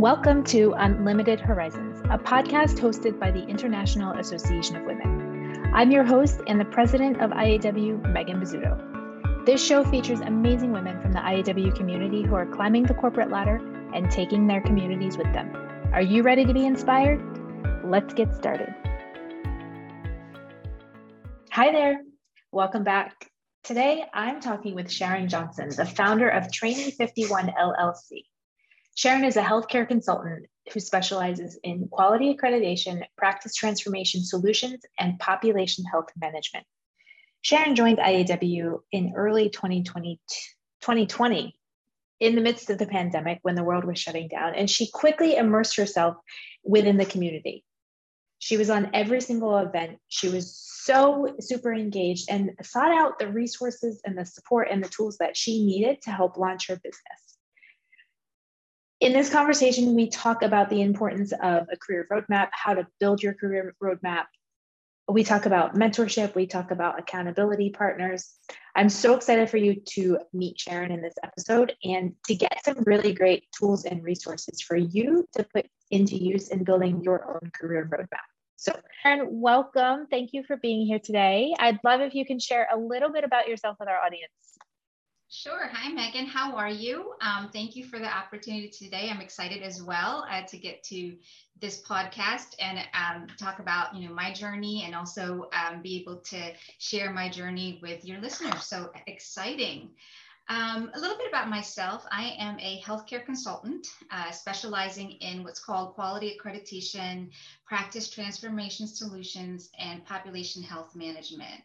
Welcome to Unlimited Horizons, a podcast hosted by the International Association of Women. I'm your host and the president of IAW, Megan Bizzuto. This show features amazing women from the IAW community who are climbing the corporate ladder and taking their communities with them. Are you ready to be inspired? Let's get started. Hi there. Welcome back. Today, I'm talking with Sharon Johnson, the founder of Trayne 51 LLC. Sharon is a healthcare consultant who specializes in quality accreditation, practice transformation solutions, and population health management. Sharon joined IAW in early 2020, 2020 in the midst of the pandemic when the world was shutting down, and she quickly immersed herself within the community. She was on every single event. She was so super engaged and sought out the resources and the support and the tools that she needed to help launch her business. In this conversation, we talk about the importance of a career roadmap, how to build your career roadmap. We talk about mentorship, we talk about accountability partners. I'm so excited for you to meet Sharon in this episode and to get some really great tools and resources for you to put into use in building your own career roadmap. So, Sharon, welcome. Thank you for being here today. I'd love if you can share a little bit about yourself with our audience. Sure. Hi, Megan. How are you? Um, thank you for the opportunity today. I'm excited as well uh, to get to this podcast and um, talk about you know my journey and also um, be able to share my journey with your listeners. So exciting. Um, a little bit about myself. I am a healthcare consultant uh, specializing in what's called quality accreditation, practice transformation solutions, and population health management.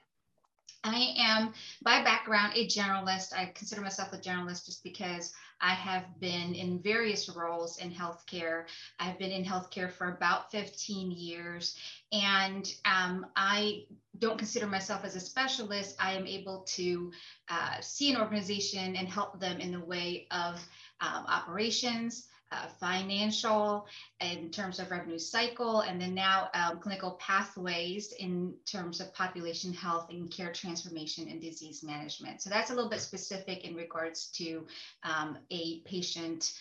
I am by background a generalist. I consider myself a generalist just because I have been in various roles in healthcare. I've been in healthcare for about 15 years, and um, I don't consider myself as a specialist. I am able to uh, see an organization and help them in the way of um, operations, uh, financial in terms of revenue cycle, and then now um, clinical pathways in terms of population health and care transformation and disease management. So that's a little bit specific in regards to um, a patient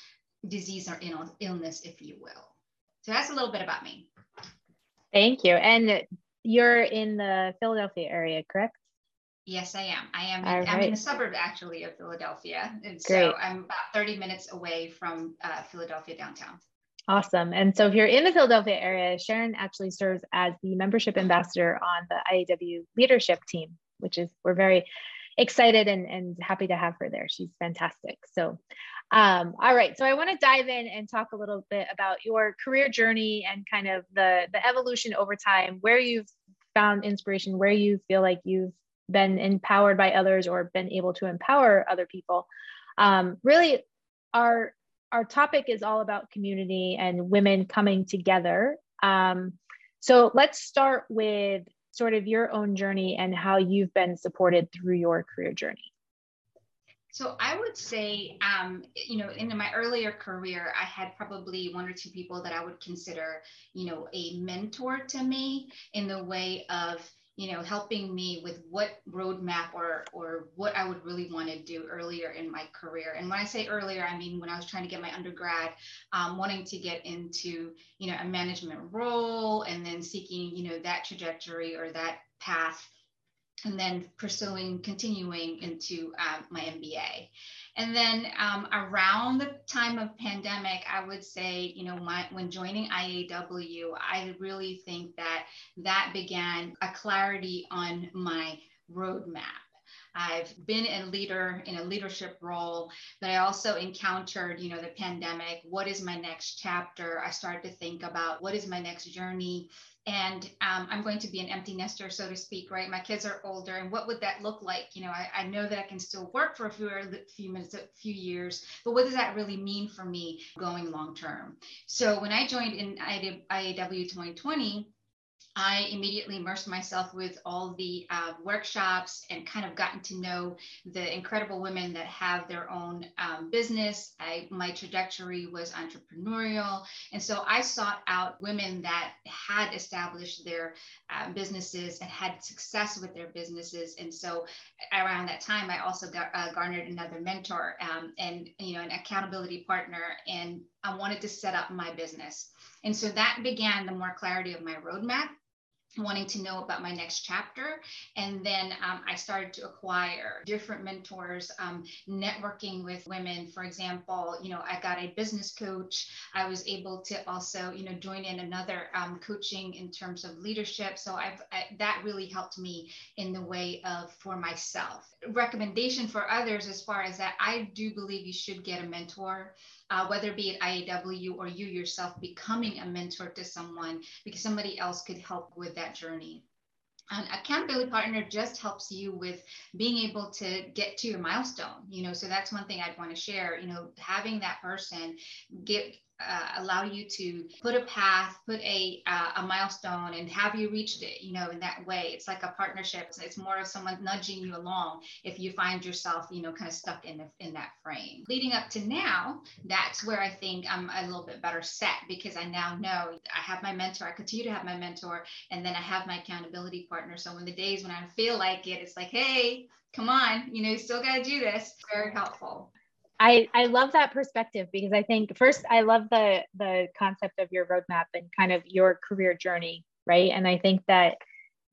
disease or illness, if you will. So that's a little bit about me. Thank you. And you're in the Philadelphia area, correct? Yes, I am. I am. In, I'm in a suburb actually of Philadelphia, and Great. so I'm about 30 minutes away from uh, Philadelphia downtown. Awesome. And so if you're in the Philadelphia area, Sharon actually serves as the membership ambassador on the IAW leadership team, which is we're very excited and, and happy to have her there. She's fantastic. So um, all right. So I want to dive in and talk a little bit about your career journey and kind of the the evolution over time, where you've found inspiration, where you feel like you've been empowered by others or been able to empower other people. Um, really, our our topic is all about community and women coming together. Um, so let's start with sort of your own journey and how you've been supported through your career journey. So I would say, um, you know, in my earlier career, I had probably one or two people that I would consider, you know, a mentor to me in the way of you know, helping me with what roadmap or or what I would really want to do earlier in my career. And when I say earlier, I mean when I was trying to get my undergrad, um, wanting to get into you know a management role, and then seeking you know that trajectory or that path, and then pursuing continuing into um, my MBA. And then um, around the time of pandemic, I would say, you know, my, when joining IAW, I really think that that began a clarity on my roadmap. I've been a leader in a leadership role, but I also encountered, you know, the pandemic. What is my next chapter? I started to think about what is my next journey and um, i'm going to be an empty nester so to speak right? My kids are older and what would that look like? You know i, I know that i can still work for a few, few minutes a few years but what does that really mean for me going long term so when i joined in iaw 2020 I immediately immersed myself with all the uh, workshops and kind of gotten to know the incredible women that have their own um, business. I, my trajectory was entrepreneurial. And so I sought out women that had established their uh, businesses and had success with their businesses. And so around that time, I also got, uh, garnered another mentor um, and, you know, an accountability partner and I wanted to set up my business. And so that began the more clarity of my roadmap wanting to know about my next chapter. And then um, I started to acquire different mentors, um, networking with women. For example, you know, I got a business coach. I was able to also, you know, join in another um, coaching in terms of leadership. So I've I, that really helped me in the way of for myself. Recommendation for others as far as that, I do believe you should get a mentor uh, whether it be at IAW or you yourself becoming a mentor to someone because somebody else could help with that journey. An accountability partner just helps you with being able to get to your milestone you know so that's one thing i'd want to share you know having that person get uh, allow you to put a path, put a uh, a milestone, and have you reached it? You know, in that way, it's like a partnership. It's more of someone nudging you along if you find yourself, you know, kind of stuck in the, in that frame. Leading up to now, that's where I think I'm a little bit better set because I now know I have my mentor. I continue to have my mentor, and then I have my accountability partner. So when the days when I feel like it, it's like, hey, come on, you know, you still got to do this. Very helpful. I, I love that perspective because I think first I love the the concept of your roadmap and kind of your career journey, right? And I think that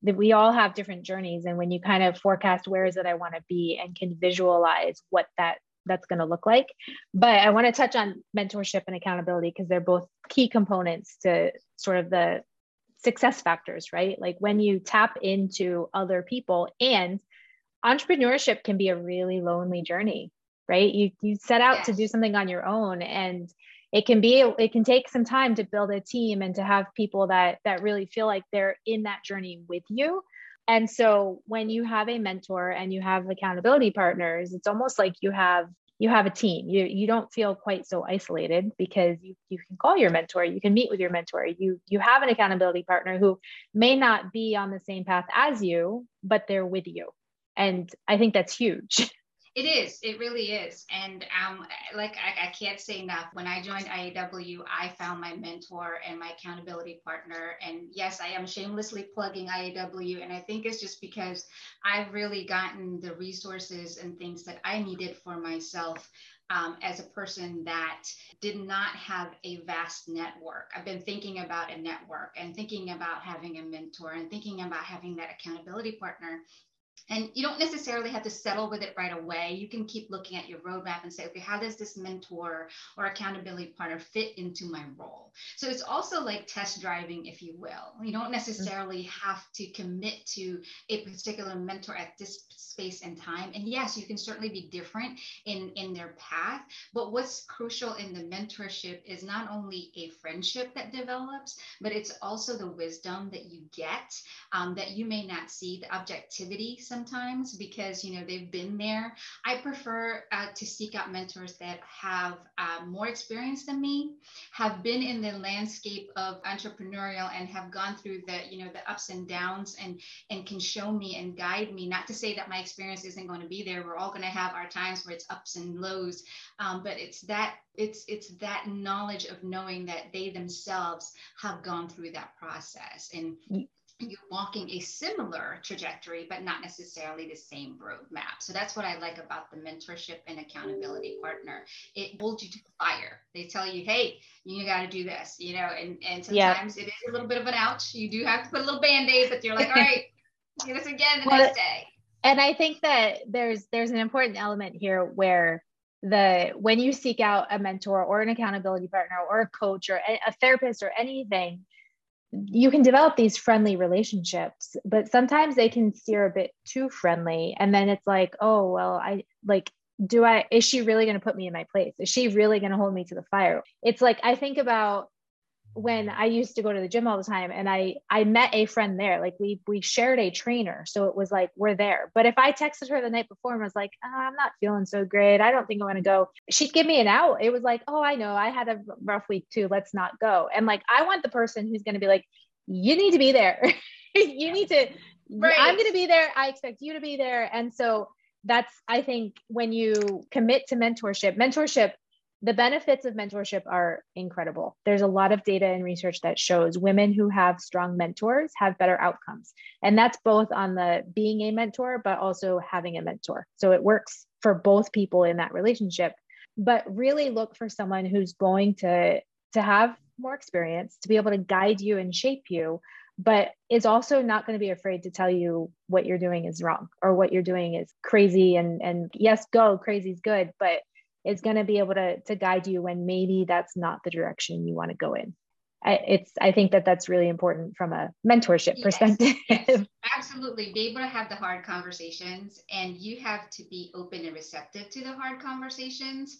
that we all have different journeys and when you kind of forecast where is it I want to be and can visualize what that that's going to look like. But I want to touch on mentorship and accountability because they're both key components to sort of the success factors, right? Like when you tap into other people and entrepreneurship can be a really lonely journey right? You you set out yes. to do something on your own and it can be it can take some time to build a team and to have people that that really feel like they're in that journey with you. And so when you have a mentor and you have accountability partners it's almost like you have you have a team. You you don't feel quite so isolated because you you can call your mentor you can meet with your mentor. You you have an accountability partner who may not be on the same path as you but they're with you. And i think that's huge It is. It really is. And um, like I, I, can't say enough. When I joined IAW, I found my mentor and my accountability partner. And yes, I am shamelessly plugging IAW. And I think it's just because I've really gotten the resources and things that I needed for myself um, as a person that did not have a vast network. I've been thinking about a network and thinking about having a mentor and thinking about having that accountability partner and you don't necessarily have to settle with it right away. You can keep looking at your roadmap and say, okay, how does this mentor or accountability partner fit into my role? So it's also like test driving, if you will. You don't necessarily have to commit to a particular mentor at this space and time. And yes, you can certainly be different in, in their path. But what's crucial in the mentorship is not only a friendship that develops, but it's also the wisdom that you get um, that you may not see, the objectivity sometimes because you know they've been there. I prefer uh, to seek out mentors that have uh, more experience than me have been in the landscape of entrepreneurial and have gone through the you know the ups and downs and and can show me and guide me. Not to say that my experience isn't going to be there. We're all going to have our times where it's ups and lows. Um, but it's that it's it's that knowledge of knowing that they themselves have gone through that process. And you're walking a similar trajectory, but not necessarily the same roadmap. So that's what I like about the mentorship and accountability partner. It holds you to the fire. They tell you, hey, you got to do this, you know, and, and sometimes it is a little bit of an ouch. You do have to put a little band-aid, but you're like, all right, do this again the well, next day. And I think that there's there's an important element here where the when you seek out a mentor or an accountability partner or a coach or a, a therapist or anything you can develop these friendly relationships but sometimes they can steer a bit too friendly. And then it's like oh well i like do i is she really going to put me in my place? Is she really going to hold me to the fire? It's like i think about when I used to go to the gym all the time and I I met a friend there like we we shared a trainer. So it was like we're there. But if I texted her the night before and was like oh, I'm not feeling so great. I don't think I want to go she'd give me an out. It was like oh I know. I had a rough week too. Let's not go. And like I want the person who's going to be like you need to be there. You need to right. I'm going to be there. I expect you to be there. And so that's I think when you commit to mentorship mentorship the benefits of mentorship are incredible. There's a lot of data and research that shows women who have strong mentors have better outcomes. And that's both on the being a mentor, but also having a mentor. So it works for both people in that relationship. but really look for someone who's going to to have more experience to be able to guide you and shape you but is also not going to be afraid to tell you what you're doing is wrong or what you're doing is crazy and and yes go crazy is good but is going to be able to to guide you when maybe that's not the direction you want to go in. I, it's i think that that's really important from a mentorship yes, perspective. yes, absolutely. Be able to have the hard conversations and you have to be open and receptive to the hard conversations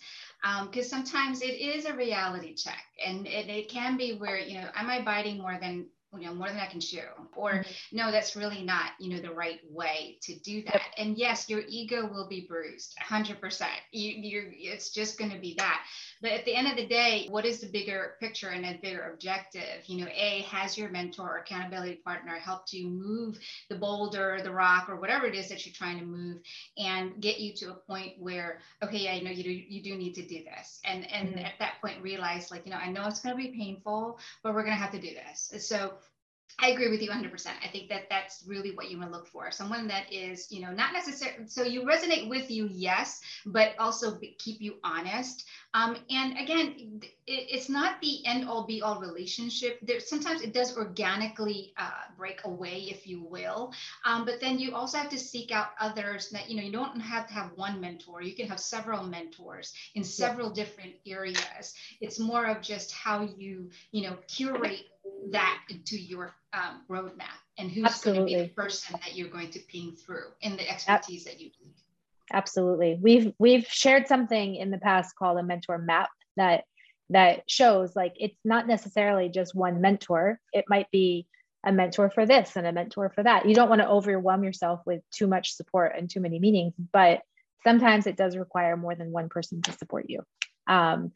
because um, sometimes it is a reality check and, and it can be where you know am i biting more than you know more than i can chew or mm-hmm. no that's really not you know the right way to do that yep. and yes your ego will be bruised 100% you, you're it's just going to be that but at the end of the day what is the bigger picture and a bigger objective you know a has your mentor or accountability partner helped you move the boulder the rock or whatever it is that you're trying to move and get you to a point where okay i know you do you do need to do this and and mm-hmm. at that point realize like you know i know it's going to be painful but we're going to have to do this so I agree with you 100%. I think that that's really what you want to look for. Someone that is, you know, not necessarily, so you resonate with you, yes, but also keep you honest. Um, and again, it, it's not the end all be all relationship. There, sometimes it does organically uh, break away, if you will. Um, but then you also have to seek out others that, you know, you don't have to have one mentor. You can have several mentors in several different areas. It's more of just how you, you know, curate that into your um, roadmap and who's Absolutely. going to be the person that you're going to ping through in the expertise that you need. Absolutely. We've we've shared something in the past called a mentor map that that shows like it's not necessarily just one mentor. It might be a mentor for this and a mentor for that. You don't want to overwhelm yourself with too much support and too many meetings, but sometimes it does require more than one person to support you. Um,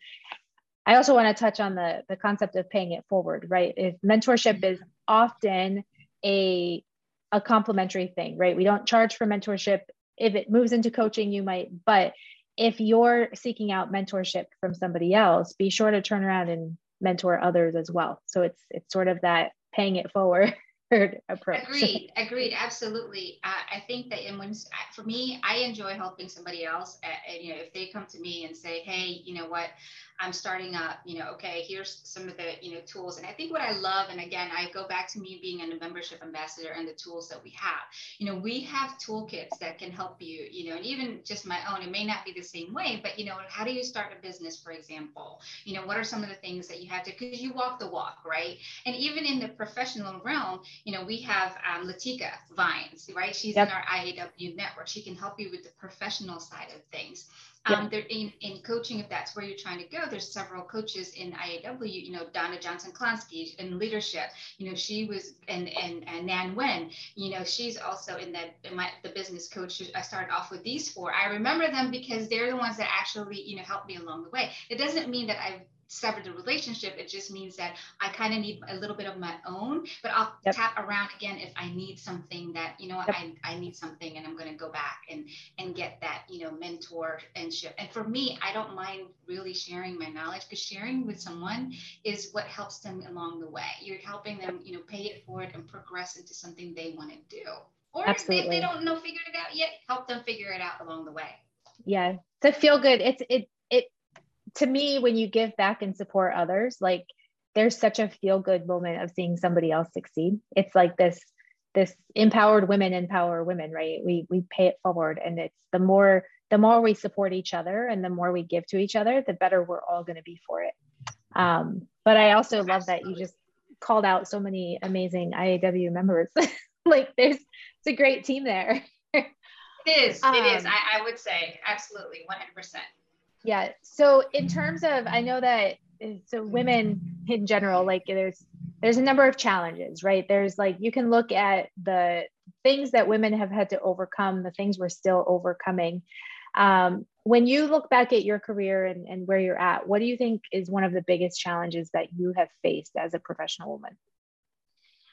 I also want to touch on the, the concept of paying it forward, right? If mentorship is often a, a complementary thing, right? We don't charge for mentorship. If it moves into coaching, you might, but if you're seeking out mentorship from somebody else, be sure to turn around and mentor others as well. So it's it's sort of that paying it forward approach. Agreed, agreed, absolutely. Uh, I think that, and when for me, I enjoy helping somebody else. And, you know, if they come to me and say, "Hey, you know what, I'm starting up, you know, okay, here's some of the, you know, tools. And I think what I love, and again, I go back to me being a membership ambassador and the tools that we have. You know, we have toolkits that can help you, you know, and even just my own, it may not be the same way, but, you know, how do you start a business, for example? You know, what are some of the things that you have to, because you walk the walk, right? And even in the professional realm, you know, we have um, Latika Vines, right? She's yep. in our IAW network. She can help you with the professional side of things. Um, there in, in coaching, if that's where you're trying to go, there's several coaches in IAW, you know, Donna Johnson Klonsky in leadership, you know, she was, and, and, and Nan Wen, you know, she's also in that, in my, the business coach. I started off with these four. I remember them because they're the ones that actually, you know, helped me along the way. It doesn't mean that I've sever the relationship. It just means that I kind of need a little bit of my own, but I'll yep. tap around again if I need something that, you know, yep. I, I need something and I'm going to go back and, and get that, you know, mentorship. And and for me, I don't mind really sharing my knowledge because sharing with someone is what helps them along the way. You're helping them, you know, pay it forward and progress into something they want to do. Or Absolutely. if they don't know, figure it out yet, help them figure it out along the way. Yeah. To feel good. It's, it, to me, when you give back and support others, like there's such a feel good moment of seeing somebody else succeed. It's like this this empowered women empower women, right? We we pay it forward, and it's the more the more we support each other and the more we give to each other, the better we're all going to be for it. Um, but I also love Absolutely. that you just called out so many amazing IAW members. like there's it's a great team there. it is. Um, it is. I, I would say absolutely 100%. Yeah. So in terms of, I know that so women in general, like there's there's a number of challenges, right? There's like you can look at the things that women have had to overcome, the things we're still overcoming. Um, when you look back at your career and, and where you're at, what do you think is one of the biggest challenges that you have faced as a professional woman?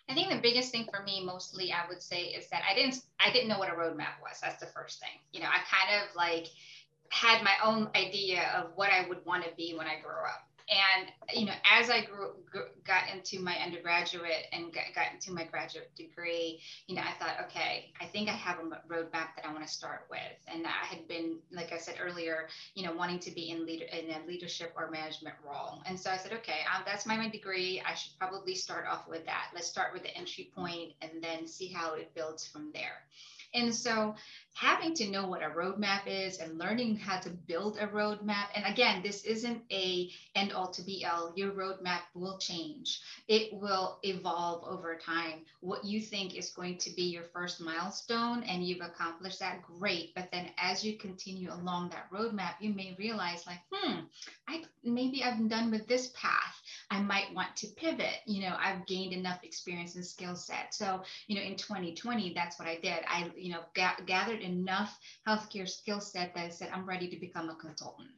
I think the biggest thing for me mostly I would say is that I didn't I didn't know what a roadmap was. That's the first thing. You know, I kind of like had my own idea of what I would want to be when I grow up. and you know as i grew, grew, got into my undergraduate and got, got, into my graduate degree you know i thought okay i think i have a roadmap that i want to start with. And i had been like i said earlier you know wanting to be in leader in a leadership or management role. And so i said okay um, that's my, my degree. I should probably start off with that. Let's start with the entry point and then see how it builds from there. And so having to know what a roadmap is and learning how to build a roadmap. And again, this isn't a end all to be all. Your roadmap will change. It will evolve over time. What you think is going to be your first milestone and you've accomplished that, great. But then as you continue along that roadmap, you may realize like, hmm, I maybe I'm done with this path. I might want to pivot. You know, I've gained enough experience and skill set. So, you know, in 2020, that's what I did. I, you know, ga- gathered enough healthcare skill set that I said, I'm ready to become a consultant.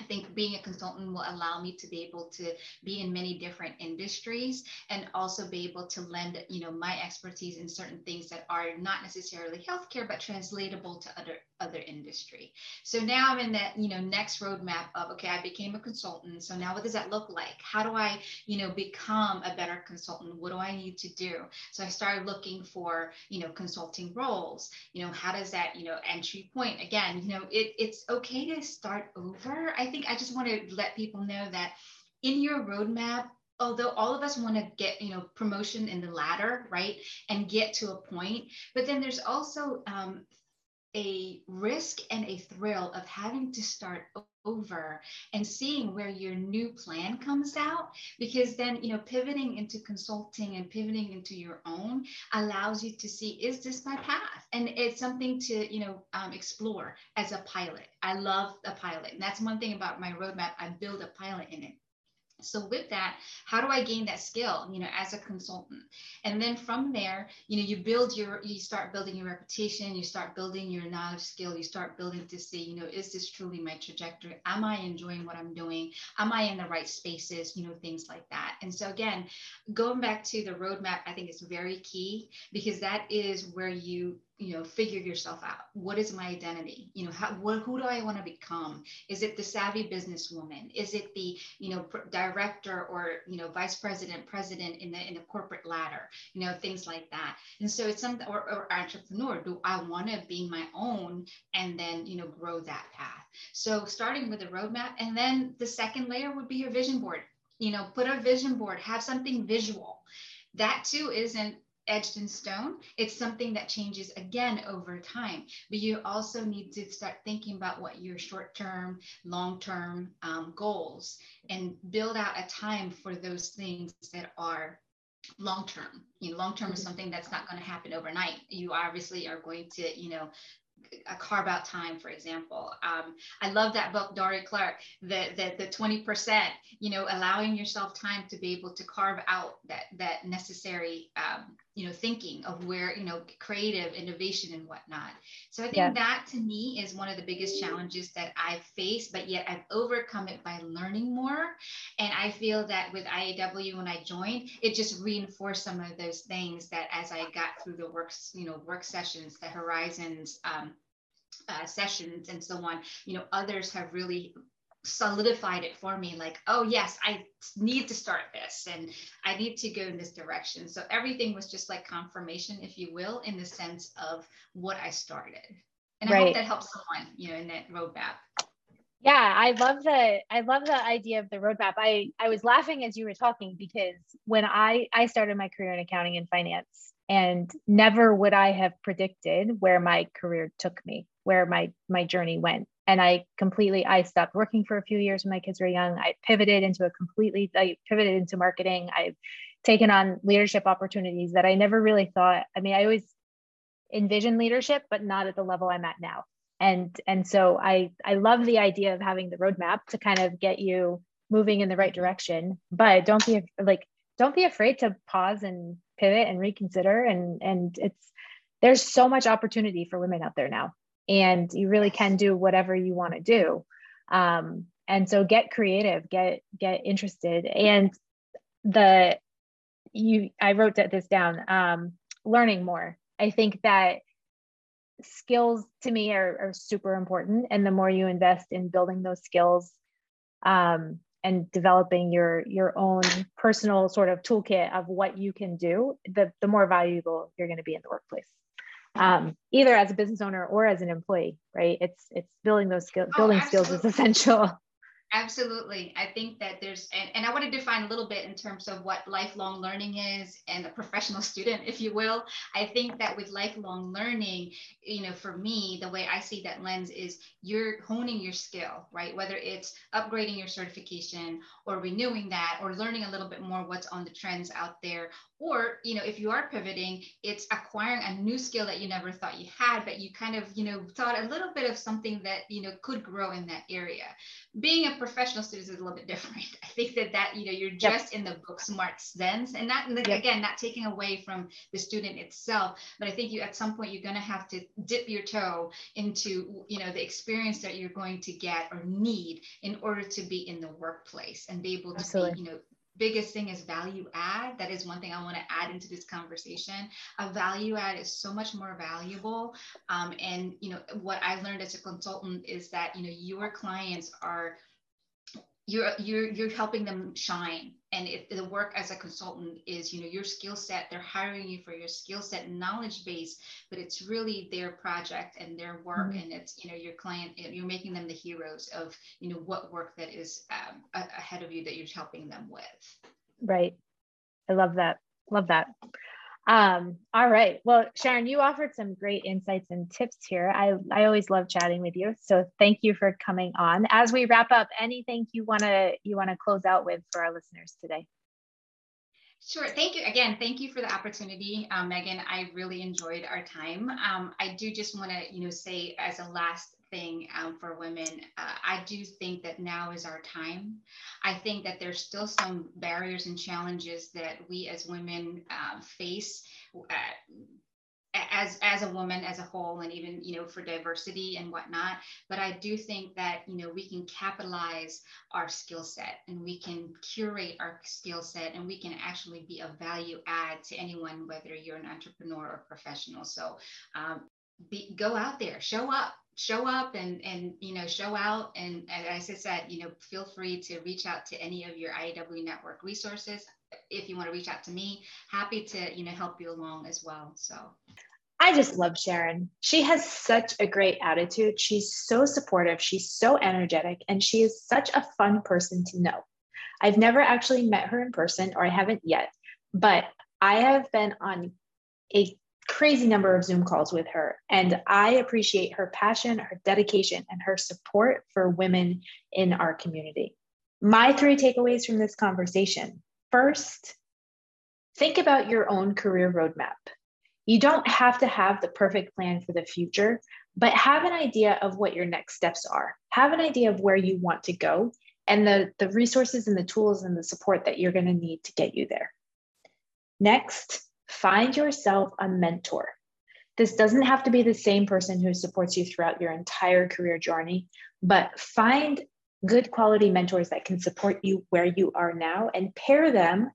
I think being a consultant will allow me to be able to be in many different industries and also be able to lend, you know, my expertise in certain things that are not necessarily healthcare but translatable to other other industry. So now I'm in that, you know, next roadmap of okay, I became a consultant. So now what does that look like? How do I, you know, become a better consultant? What do I need to do? So I started looking for, you know, consulting roles. You know, how does that, you know, entry point again, you know, it, it's okay to start over. I think I just want to let people know that in your roadmap, although all of us want to get you know promotion in the ladder right and get to a point but then there's also um, a risk and a thrill of having to start over and seeing where your new plan comes out because then you know pivoting into consulting and pivoting into your own allows you to see is this my path? And it's something to you know um, explore as a pilot. I love a pilot. And that's one thing about my roadmap. I build a pilot in it so with that how do i gain that skill you know as a consultant? And then from there you know you build your you start building your reputation you start building your knowledge skill you start building to see you know is this truly my trajectory? Am i enjoying what i'm doing? Am i in the right spaces? You know things like that. And so again going back to the roadmap i think is very key because that is where you you know figure yourself out. What is my identity? You know how what, who do i want to become? Is it the savvy businesswoman? Is it the you know pr- director or you know vice president president in the in the corporate ladder? You know things like that. And so it's something or, or entrepreneur do i want to be my own and then you know grow that path? So starting with a roadmap and then the second layer would be your vision board. You know put a vision board have something visual. That too isn't etched in stone. It's something that changes again over time. But you also need to start thinking about what your short term, long term um, goals and build out a time for those things that are long term you know long term is mm-hmm. something that's not going to happen overnight you obviously are going to you know a carve out time, for example. Um, I love that book, Dorie Clark, the, the, the 20%, you know, allowing yourself time to be able to carve out that, that necessary, um, you know, thinking of where, you know, creative innovation and whatnot. So I think yeah. that to me is one of the biggest challenges that I've faced, but yet I've overcome it by learning more. And I feel that with IAW, when I joined, it just reinforced some of those things that as I got through the works, you know, work sessions, the horizons, um, uh, sessions and so on, you know, others have really solidified it for me like oh yes i need to start this and i need to go in this direction. So everything was just like confirmation if you will in the sense of what i started. And right. i hope that helps someone you know in that roadmap. Yeah i love the i love the idea of the roadmap. I i was laughing as you were talking because when i i started my career in accounting and finance and never would i have predicted where my career took me where my my journey went. And i completely i stopped working for a few years when my kids were young. I pivoted into a completely i pivoted into marketing. I've taken on leadership opportunities that i never really thought i mean i always envisioned leadership but not at the level i'm at now. And and so i i love the idea of having the roadmap to kind of get you moving in the right direction but don't be like don't be afraid to pause and pivot and reconsider. And and it's there's so much opportunity for women out there now and you really can do whatever you want to do. Um, and so get creative get get interested. And the you i wrote this down um, learning more. I think that skills to me are, are super important. And the more you invest in building those skills um, and developing your your own personal sort of toolkit of what you can do, the the more valuable you're going to be in the workplace. Um, either as a business owner or as an employee, right? It's it's building those skill, oh, building oh, skills is essential. Absolutely. I think that there's, and, and I want to define a little bit in terms of what lifelong learning is and a professional student, if you will. I think that with lifelong learning, you know, for me, the way I see that lens is you're honing your skill, right? Whether it's upgrading your certification or renewing that or learning a little bit more what's on the trends out there or you know if you are pivoting it's acquiring a new skill that you never thought you had but you kind of you know thought a little bit of something that you know could grow in that area being a professional students is a little bit different i think that that you know you're just yep. in the book smart sense and that yep. again not taking away from the student itself but i think you at some point you're going to have to dip your toe into you know the experience that you're going to get or need in order to be in the workplace and be able to Absolutely. be you know biggest thing is value add. That is one thing I want to add into this conversation. A value add is so much more valuable. Um, and you know what I've learned as a consultant is that you know your clients are you're you're you're helping them shine. And if the work as a consultant is you know your skill set they're hiring you for your skill set and knowledge base but it's really their project and their work mm-hmm. and it's you know your client you're making them the heroes of you know what work that is um, ahead of you that you're helping them with. Right. I love that. Love that um, all right. Well, Sharon, you offered some great insights and tips here. I, I always love chatting with you. So thank you for coming on. As we wrap up, anything you want to you want to close out with for our listeners today? Sure. Thank you again. Thank you for the opportunity, um, Megan. I really enjoyed our time. Um, I do just want to, you know, say as a last thing um, for women. Uh, I do think that now is our time. I think that there's still some barriers and challenges that we as women uh, face. As as a woman as a whole and even you know for diversity and whatnot but i do think that you know we can capitalize our skill set and we can curate our skill set and we can actually be a value add to anyone whether you're an entrepreneur or professional so um, be, go out there show up show up and and you know show out and, and as i said you know feel free to reach out to any of your IAW network resources if you want to reach out to me happy to you know help you along as well so I just love Sharon. She has such a great attitude. She's so supportive. She's so energetic, and she is such a fun person to know. I've never actually met her in person, or I haven't yet, but I have been on a crazy number of Zoom calls with her. And I appreciate her passion, her dedication, and her support for women in our community. My three takeaways from this conversation first, think about your own career roadmap. You don't have to have the perfect plan for the future, but have an idea of what your next steps are. Have an idea of where you want to go and the, the resources and the tools and the support that you're going to need to get you there. Next, Find yourself a mentor. This doesn't have to be the same person who supports you throughout your entire career journey, but find good quality mentors that can support you where you are now and pair them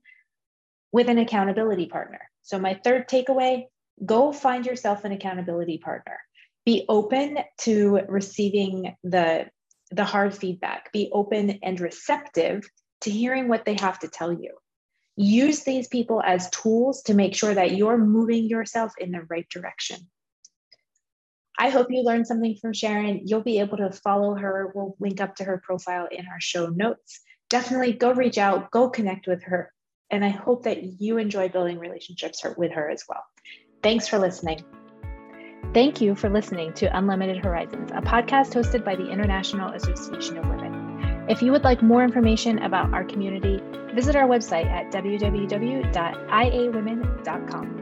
with an accountability partner. So, my third takeaway go find yourself an accountability partner. Be open to receiving the, the hard feedback, be open and receptive to hearing what they have to tell you use these people as tools to make sure that you're moving yourself in the right direction. I hope you learned something from Sharon. You'll be able to follow her. We'll link up to her profile in our show notes. Definitely go reach out, go connect with her. And I hope that you enjoy building relationships with her as well. Thanks for listening. Thank you for listening to Unlimited Horizons, a podcast hosted by the International Association of Women. If you would like more information about our community, visit our website at www.iawomen.com.